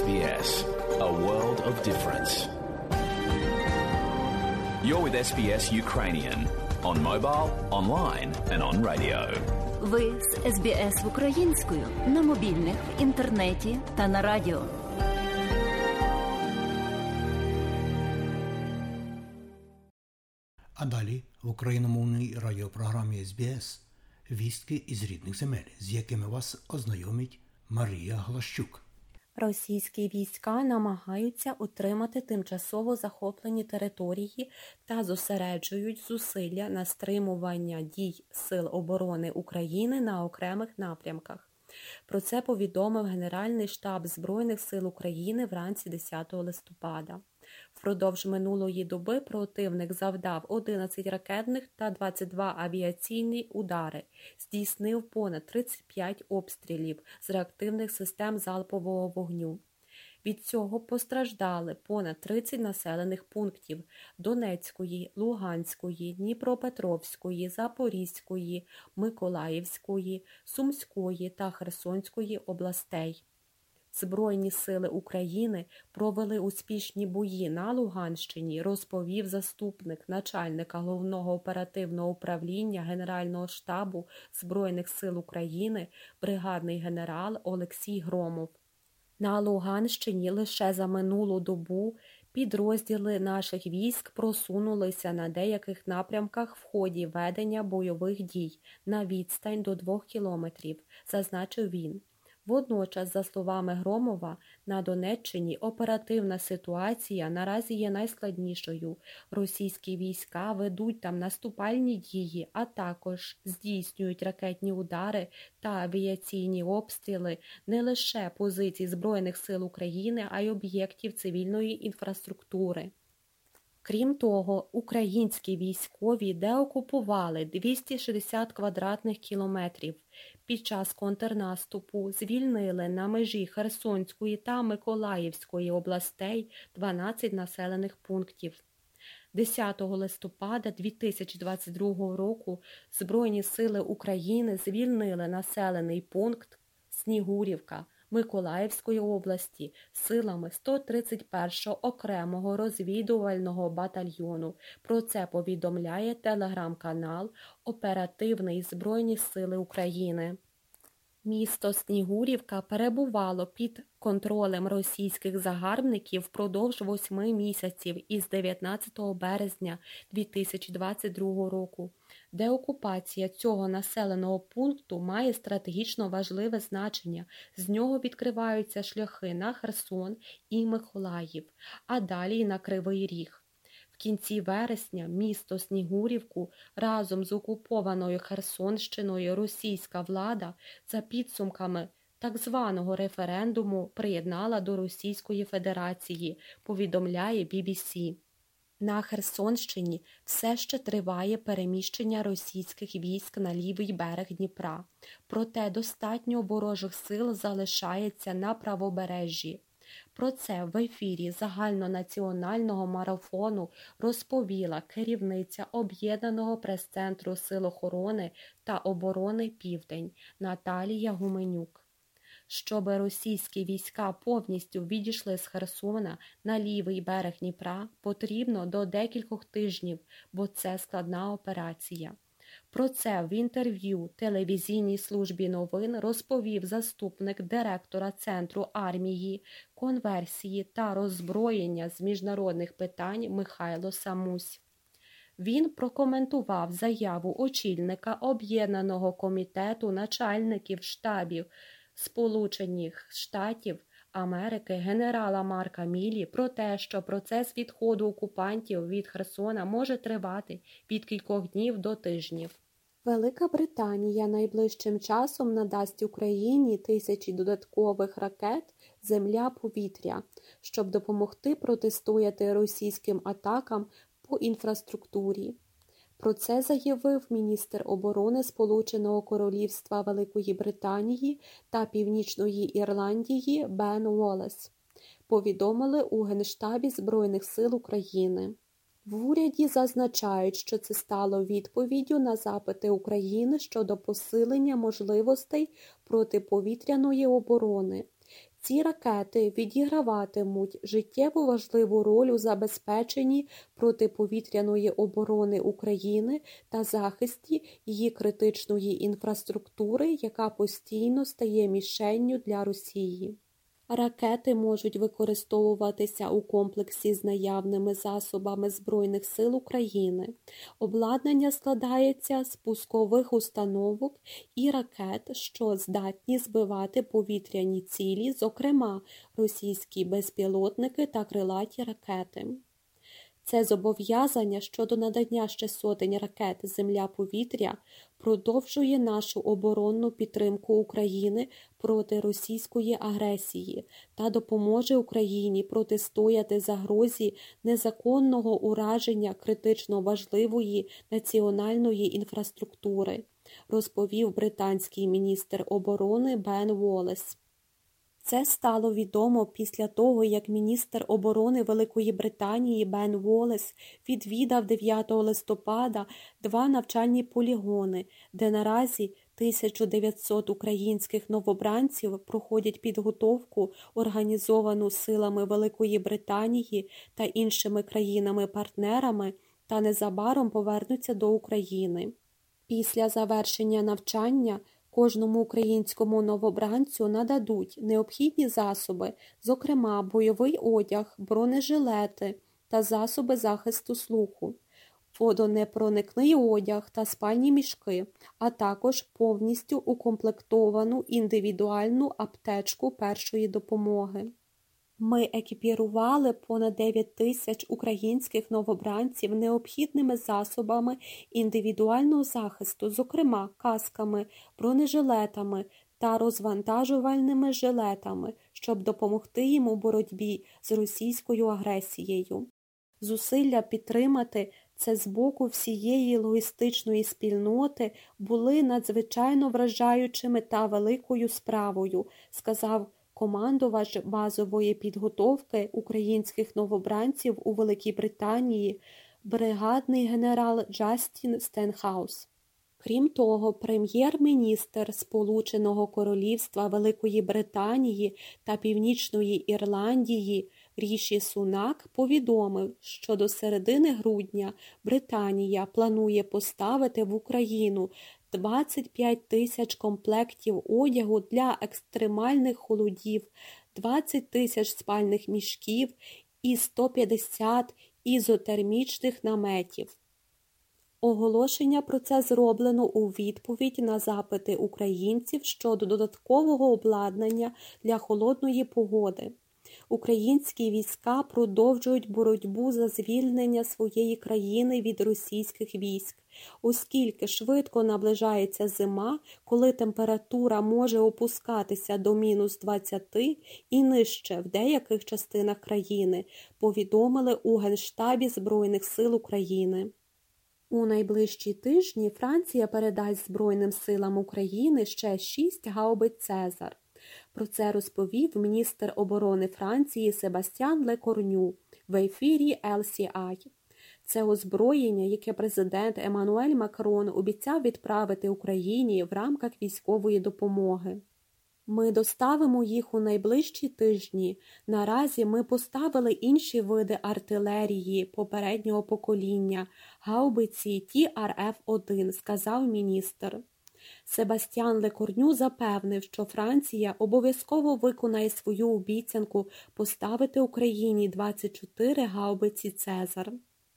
SBS, a world of difference. You're with SBS Ukrainian on mobile, online, and on radio. Ви з СБС українською на мобільних, в інтернеті та на радіо. А далі в україномовній радіопрограмі СБС вістки із рідних земель, з якими вас ознайомить Марія Глащук. Російські війська намагаються утримати тимчасово захоплені території та зосереджують зусилля на стримування дій Сил оборони України на окремих напрямках. Про це повідомив Генеральний штаб Збройних сил України вранці 10 листопада. Впродовж минулої доби противник завдав 11 ракетних та 22 авіаційні удари, здійснив понад 35 обстрілів з реактивних систем залпового вогню. Від цього постраждали понад 30 населених пунктів Донецької, Луганської, Дніпропетровської, Запорізької, Миколаївської, Сумської та Херсонської областей. Збройні сили України провели успішні бої на Луганщині, розповів заступник начальника головного оперативного управління Генерального штабу Збройних сил України, бригадний генерал Олексій Громов. На Луганщині лише за минулу добу підрозділи наших військ просунулися на деяких напрямках в ході ведення бойових дій на відстань до двох кілометрів, зазначив він. Водночас, за словами Громова, на Донеччині оперативна ситуація наразі є найскладнішою. Російські війська ведуть там наступальні дії, а також здійснюють ракетні удари та авіаційні обстріли не лише позицій Збройних сил України, а й об'єктів цивільної інфраструктури. Крім того, українські військові деокупували 260 квадратних кілометрів. Під час контрнаступу звільнили на межі Херсонської та Миколаївської областей 12 населених пунктів. 10 листопада 2022 року Збройні сили України звільнили населений пункт Снігурівка Миколаївської області силами 131-го окремого розвідувального батальйону. Про це повідомляє телеграм-канал Оперативний Збройні Сили України. Місто Снігурівка перебувало під контролем російських загарбників впродовж восьми місяців із 19 березня 2022 року. Деокупація цього населеного пункту має стратегічно важливе значення. З нього відкриваються шляхи на Херсон і Миколаїв, а далі на Кривий Ріг. В кінці вересня місто Снігурівку разом з окупованою Херсонщиною російська влада за підсумками так званого референдуму приєднала до Російської Федерації, повідомляє BBC. На Херсонщині все ще триває переміщення російських військ на лівий берег Дніпра, проте достатньо ворожих сил залишається на правобережжі. Про це в ефірі загальнонаціонального марафону розповіла керівниця Об'єднаного прес-центру Сил охорони та оборони Південь Наталія Гуменюк. Щоб російські війська повністю відійшли з Херсона на лівий берег Дніпра, потрібно до декількох тижнів, бо це складна операція. Про це в інтерв'ю телевізійній службі новин розповів заступник директора Центру армії, конверсії та роззброєння з міжнародних питань Михайло Самусь. Він прокоментував заяву очільника Об'єднаного комітету начальників штабів Сполучених Штатів Америки генерала Марка Мілі про те, що процес відходу окупантів від Херсона може тривати від кількох днів до тижнів. Велика Британія найближчим часом надасть Україні тисячі додаткових ракет Земля-повітря, щоб допомогти протистояти російським атакам по інфраструктурі. Про це заявив міністр оборони Сполученого Королівства Великої Британії та Північної Ірландії Бен Уоллес. Повідомили у Генштабі Збройних сил України. В уряді зазначають, що це стало відповіддю на запити України щодо посилення можливостей протиповітряної оборони. Ці ракети відіграватимуть життєво важливу роль у забезпеченні протиповітряної оборони України та захисті її критичної інфраструктури, яка постійно стає мішенню для Росії. Ракети можуть використовуватися у комплексі з наявними засобами Збройних сил України. Обладнання складається з пускових установок і ракет, що здатні збивати повітряні цілі, зокрема російські безпілотники та крилаті ракети. Це зобов'язання щодо надання ще сотень ракет Земля-повітря продовжує нашу оборонну підтримку України проти російської агресії та допоможе Україні протистояти загрозі незаконного ураження критично важливої національної інфраструктури, розповів британський міністр оборони Бен Волес. Це стало відомо після того, як міністр оборони Великої Британії Бен Волес відвідав 9 листопада два навчальні полігони, де наразі 1900 українських новобранців проходять підготовку, організовану силами Великої Британії та іншими країнами-партнерами, та незабаром повернуться до України. Після завершення навчання Кожному українському новобранцю нададуть необхідні засоби, зокрема бойовий одяг, бронежилети та засоби захисту слуху, водонепроникний одяг та спальні мішки, а також повністю укомплектовану індивідуальну аптечку першої допомоги. Ми екіпірували понад 9 тисяч українських новобранців необхідними засобами індивідуального захисту, зокрема касками, бронежилетами та розвантажувальними жилетами, щоб допомогти їм у боротьбі з російською агресією. Зусилля підтримати це з боку всієї логістичної спільноти були надзвичайно вражаючими та великою справою, сказав командувач базової підготовки українських новобранців у Великій Британії, бригадний генерал Джастін Стенхаус. Крім того, прем'єр-міністр Сполученого Королівства Великої Британії та Північної Ірландії Ріші Сунак повідомив, що до середини грудня Британія планує поставити в Україну 25 тисяч комплектів одягу для екстремальних холодів, 20 тисяч спальних мішків і 150 ізотермічних наметів. Оголошення про це зроблено у відповідь на запити українців щодо додаткового обладнання для холодної погоди. Українські війська продовжують боротьбу за звільнення своєї країни від російських військ, оскільки швидко наближається зима, коли температура може опускатися до мінус 20 і нижче в деяких частинах країни, повідомили у Генштабі Збройних сил України. У найближчі тижні Франція передасть Збройним силам України ще шість гаубиць Цезар. Про це розповів міністр оборони Франції Себастьян Лекорню в ефірі LCI. Це озброєння, яке президент Еммануель Макрон обіцяв відправити Україні в рамках військової допомоги. Ми доставимо їх у найближчі тижні. Наразі ми поставили інші види артилерії попереднього покоління, гаубиці ТРФ-1, сказав міністр. Себастьян Лекорню запевнив, що Франція обов'язково виконає свою обіцянку поставити Україні 24 гаубиці Цезар.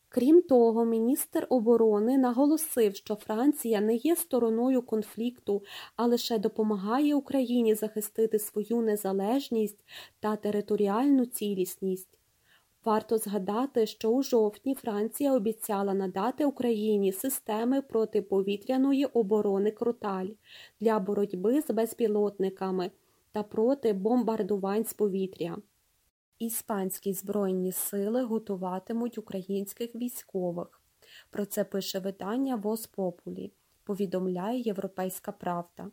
Крім того, міністр оборони наголосив, що Франція не є стороною конфлікту, а лише допомагає Україні захистити свою незалежність та територіальну цілісність. Варто згадати, що у жовтні Франція обіцяла надати Україні системи протиповітряної оборони Круталь для боротьби з безпілотниками та проти бомбардувань з повітря. Іспанські збройні сили готуватимуть українських військових. Про це пише видання Воспопулі, повідомляє Європейська Правда.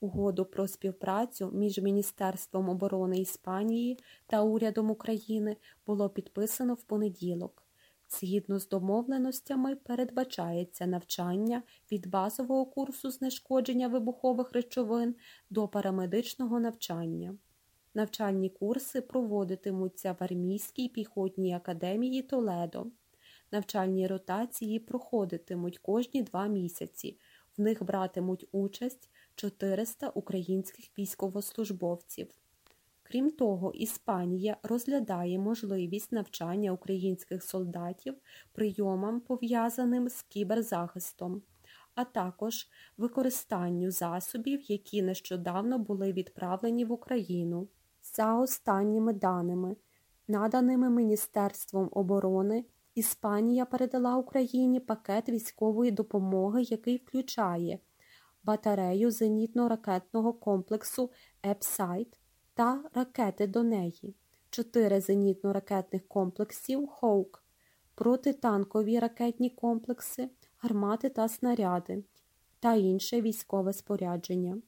Угоду про співпрацю між Міністерством оборони Іспанії та урядом України було підписано в понеділок. Згідно з домовленостями, передбачається навчання від базового курсу знешкодження вибухових речовин до парамедичного навчання. Навчальні курси проводитимуться в армійській піхотній академії Толедо. Навчальні ротації проходитимуть кожні два місяці. В них братимуть участь 400 українських військовослужбовців. Крім того, Іспанія розглядає можливість навчання українських солдатів прийомам, пов'язаним з кіберзахистом, а також використанню засобів, які нещодавно були відправлені в Україну. За останніми даними, наданими Міністерством оборони, Іспанія передала Україні пакет військової допомоги, який включає батарею зенітно-ракетного комплексу «Епсайт», та ракети до неї, чотири зенітно-ракетних комплексів Хоук, протитанкові ракетні комплекси, гармати та снаряди та інше військове спорядження.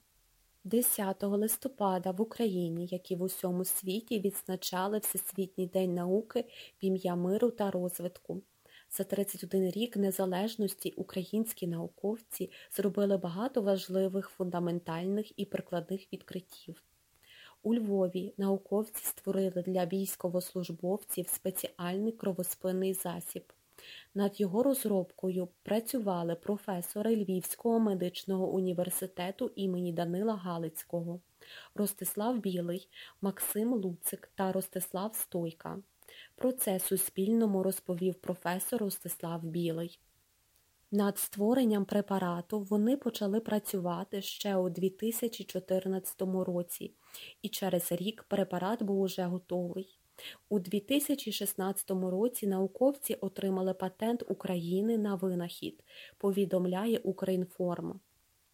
10 листопада в Україні, як і в усьому світі, відзначали Всесвітній день науки в ім'я миру та розвитку. За 31 рік незалежності українські науковці зробили багато важливих фундаментальних і прикладних відкриттів. У Львові науковці створили для військовослужбовців спеціальний кровоспинний засіб. Над його розробкою працювали професори Львівського медичного університету імені Данила Галицького, Ростислав Білий, Максим Луцик та Ростислав Стойка. Про це Суспільному розповів професор Ростислав Білий. Над створенням препарату вони почали працювати ще у 2014 році, і через рік препарат був уже готовий. У 2016 році науковці отримали патент України на винахід, повідомляє Українформ.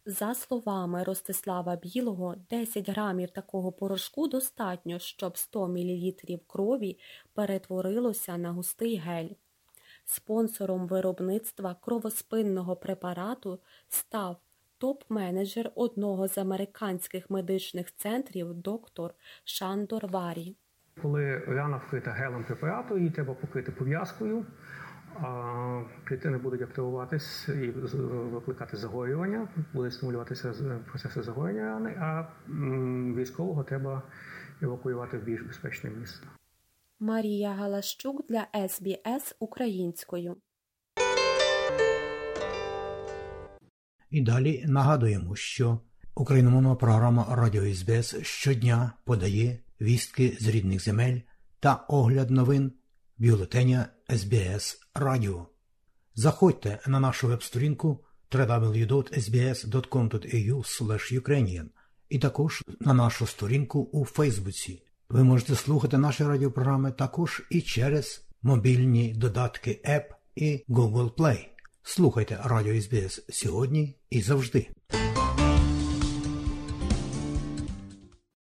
За словами Ростислава Білого, 10 грамів такого порошку достатньо, щоб 100 мл крові перетворилося на густий гель. Спонсором виробництва кровоспинного препарату став топ-менеджер одного з американських медичних центрів доктор Шандор Варі. Коли рана вкрита гелем препарату, її треба покрити пов'язкою, клітини будуть активуватись і викликати загоювання, буде стимулюватися процеси загоєння рани, а військового треба евакуювати в більш безпечне місце. Марія Галащук для СБС українською. І далі нагадуємо, що україномовна програма Радіо СБС щодня подає вістки з рідних земель та огляд новин бюлетеня СБС Радіо. Заходьте на нашу веб-сторінку www.sbs.com.au і також на нашу сторінку у Фейсбуці. Ви можете слухати наші радіопрограми також і через мобільні додатки App і Google Play. Слухайте Радіо СБС сьогодні і завжди.